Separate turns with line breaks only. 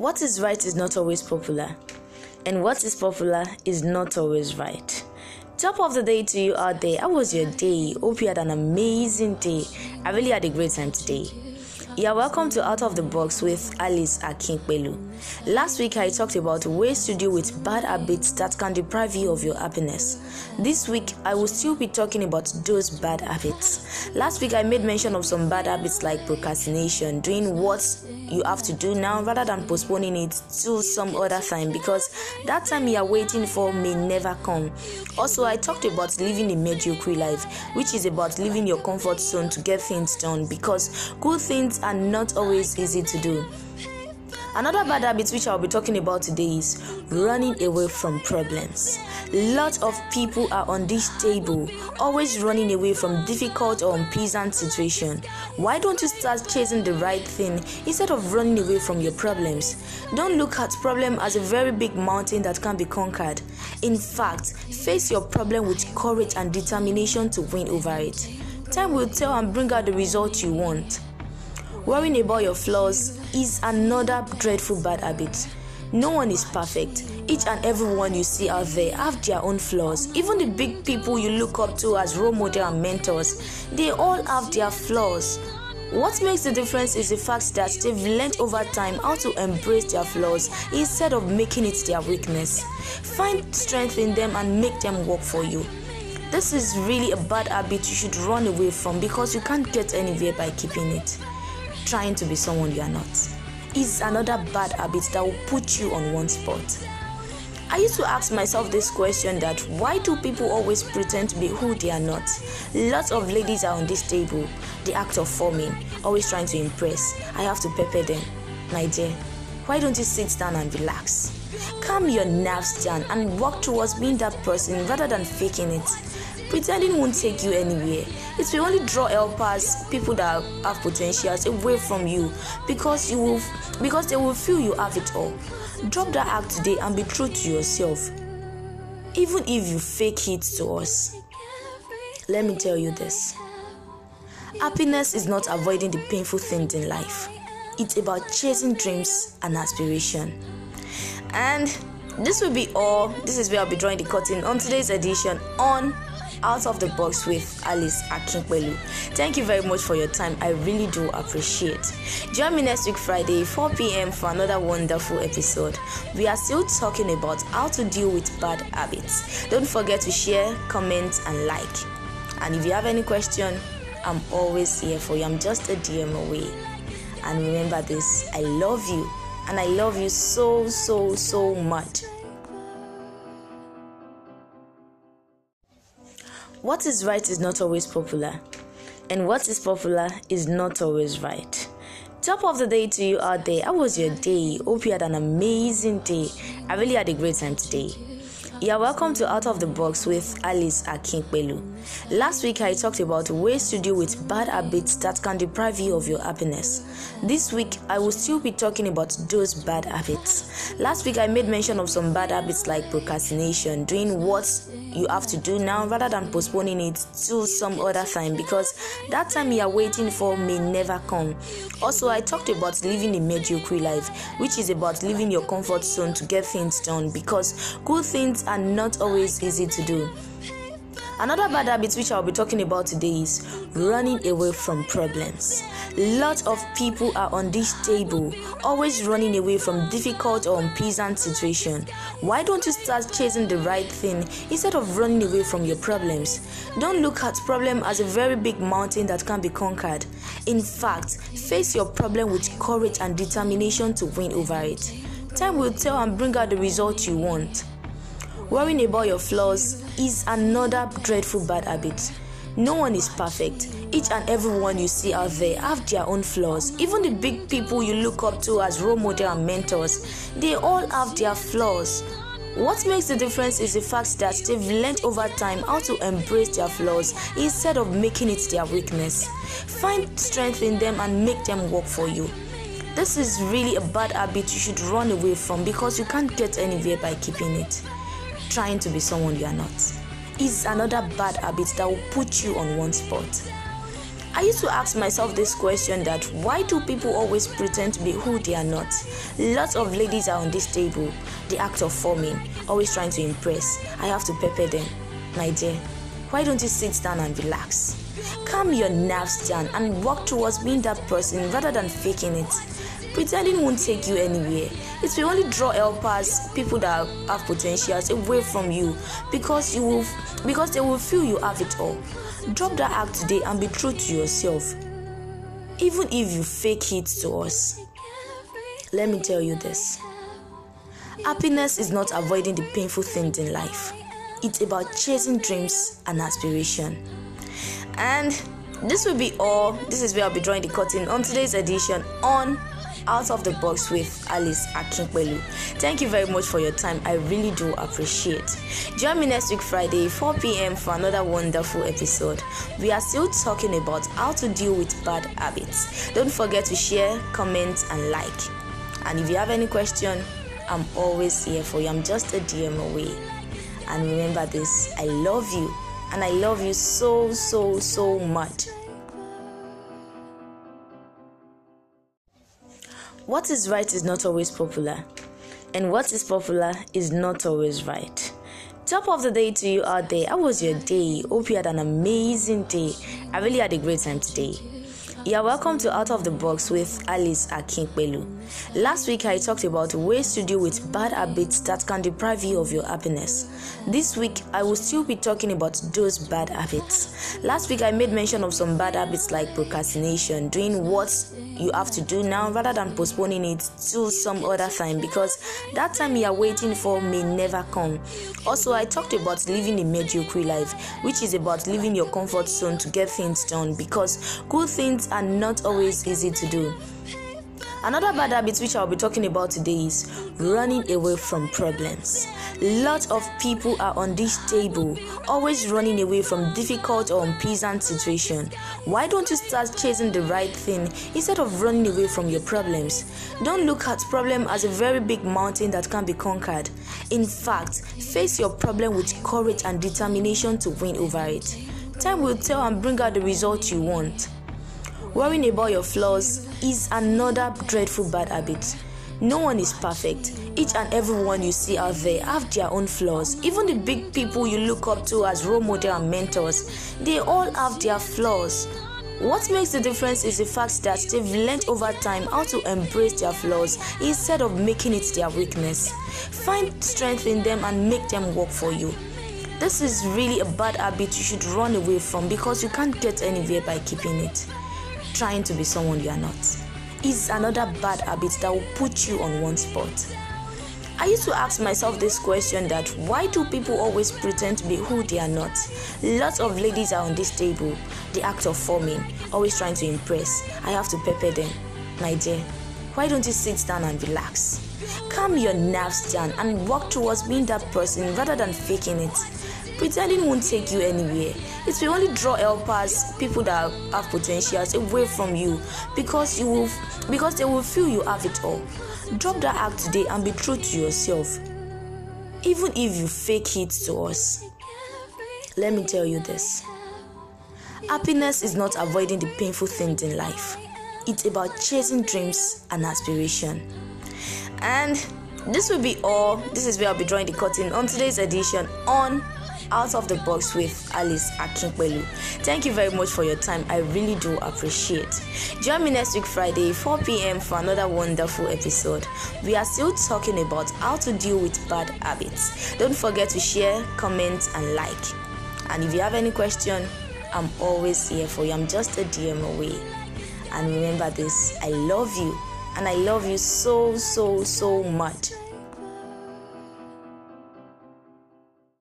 What is right is not always popular, and what is popular is not always right. Top of the day to you out there. How was your day? Hope you had an amazing day. I really had a great time today. You're welcome to Out of the Box with Alice Akinpelu. Last week I talked about ways to deal with bad habits that can deprive you of your happiness. This week I will still be talking about those bad habits. Last week I made mention of some bad habits like procrastination, doing what you have to do now rather than postponing it to some other time because that time you are waiting for may never come. Also, I talked about living a mediocre life, which is about leaving your comfort zone to get things done because good things are not always easy to do. Another bad habit which I'll be talking about today is running away from problems. Lots of people are on this table, always running away from difficult or unpleasant situation. Why don't you start chasing the right thing instead of running away from your problems? Don't look at problem as a very big mountain that can be conquered. In fact, face your problem with courage and determination to win over it. Time will tell and bring out the result you want. Worrying about your flaws is another dreadful bad habit. No one is perfect. Each and everyone you see out there have their own flaws. Even the big people you look up to as role model and mentors, they all have their flaws. What makes the difference is the fact that they've learned over time how to embrace their flaws instead of making it their weakness. Find strength in them and make them work for you. This is really a bad habit you should run away from because you can't get anywhere by keeping it trying to be someone you are not is another bad habit that will put you on one spot. I used to ask myself this question that why do people always pretend to be who they are not? Lots of ladies are on this table, the act of forming, always trying to impress. I have to pepper them. My dear, why don't you sit down and relax? Calm your nerves down and work towards being that person rather than faking it. Pretending won't take you anywhere. It will only draw helpers, people that have potentials away from you because you will because they will feel you have it all. Drop that act today and be true to yourself. Even if you fake it to us. Let me tell you this. Happiness is not avoiding the painful things in life. It's about chasing dreams and aspiration. And this will be all. This is where I'll be drawing the curtain on today's edition on out of the box with Alice Akinpelu. Thank you very much for your time. I really do appreciate. Join me next week Friday 4 p.m. for another wonderful episode. We are still talking about how to deal with bad habits. Don't forget to share, comment, and like. And if you have any question, I'm always here for you. I'm just a DM away. And remember this, I love you and I love you so so so much. What is right is not always popular, and what is popular is not always right. Top of the day to you out there. How was your day? Hope you had an amazing day. I really had a great time today. You're welcome to Out of the Box with Alice Akinpelu. Last week I talked about ways to deal with bad habits that can deprive you of your happiness. This week I will still be talking about those bad habits. Last week I made mention of some bad habits like procrastination, doing what you have to do now rather than postponing it to some other time because that time you are waiting for may never come. Also, I talked about living a mediocre life, which is about leaving your comfort zone to get things done because good things are not always easy to do. Another bad habit which I'll be talking about today is running away from problems. Lots of people are on this table, always running away from difficult or unpleasant situation. Why don't you start chasing the right thing instead of running away from your problems? Don't look at problem as a very big mountain that can be conquered. In fact, face your problem with courage and determination to win over it. Time will tell and bring out the result you want. Worrying about your flaws is another dreadful bad habit. No one is perfect. Each and everyone you see out there have their own flaws. Even the big people you look up to as role model and mentors, they all have their flaws. What makes the difference is the fact that they've learned over time how to embrace their flaws instead of making it their weakness. Find strength in them and make them work for you. This is really a bad habit you should run away from because you can't get anywhere by keeping it trying to be someone you are not is another bad habit that will put you on one spot. I used to ask myself this question that why do people always pretend to be who they are not? Lots of ladies are on this table, the act of forming, always trying to impress. I have to pepper them. My dear, why don't you sit down and relax? Calm your nerves down and work towards being that person rather than faking it. Pretending won't take you anywhere. It will only draw helpers, people that have potentials away from you because you will because they will feel you have it all. Drop that act today and be true to yourself. Even if you fake it to us. Let me tell you this. Happiness is not avoiding the painful things in life. It's about chasing dreams and aspiration. And this will be all. This is where I'll be drawing the curtain on today's edition on out of the box with Alice Akinpelu. Thank you very much for your time. I really do appreciate. Join me next week Friday 4 p.m. for another wonderful episode. We are still talking about how to deal with bad habits. Don't forget to share, comment, and like. And if you have any question, I'm always here for you. I'm just a DM away. And remember this I love you, and I love you so, so, so much. What is right is not always popular, and what is popular is not always right. Top of the day to you out there. How was your day? Hope you had an amazing day. I really had a great time today. Yeah, welcome to Out of the Box with Alice Akinpelu. Last week I talked about ways to deal with bad habits that can deprive you of your happiness. This week I will still be talking about those bad habits. Last week I made mention of some bad habits like procrastination, doing what you have to do now rather than postponing it to some other time because that time you are waiting for may never come. Also, I talked about living a mediocre life, which is about leaving your comfort zone to get things done because good things are not always easy to do. Another bad habit which I'll be talking about today is running away from problems. Lots of people are on this table, always running away from difficult or unpleasant situation. Why don't you start chasing the right thing instead of running away from your problems? Don't look at problem as a very big mountain that can be conquered. In fact, face your problem with courage and determination to win over it. Time will tell and bring out the result you want. Worrying about your flaws is another dreadful bad habit. No one is perfect. Each and everyone you see out there have their own flaws. Even the big people you look up to as role model and mentors, they all have their flaws. What makes the difference is the fact that they've learned over time how to embrace their flaws instead of making it their weakness. Find strength in them and make them work for you. This is really a bad habit you should run away from because you can't get anywhere by keeping it trying to be someone you are not is another bad habit that will put you on one spot. I used to ask myself this question that why do people always pretend to be who they are not? Lots of ladies are on this table, the act of forming, always trying to impress. I have to pepper them. My dear, why don't you sit down and relax? Calm your nerves down and work towards being that person rather than faking it. Pretending won't take you anywhere. It will only draw helpers, people that have potentials away from you because you will because they will feel you have it all. Drop that act today and be true to yourself. Even if you fake it to us. Let me tell you this. Happiness is not avoiding the painful things in life. It's about chasing dreams and aspiration. And this will be all. This is where I'll be drawing the curtain on today's edition on out of the box with Alice Akinpelu. Thank you very much for your time. I really do appreciate. Join me next week Friday 4 p.m. for another wonderful episode. We are still talking about how to deal with bad habits. Don't forget to share, comment, and like. And if you have any question, I'm always here for you. I'm just a DM away. And remember this I love you, and I love you so, so, so much.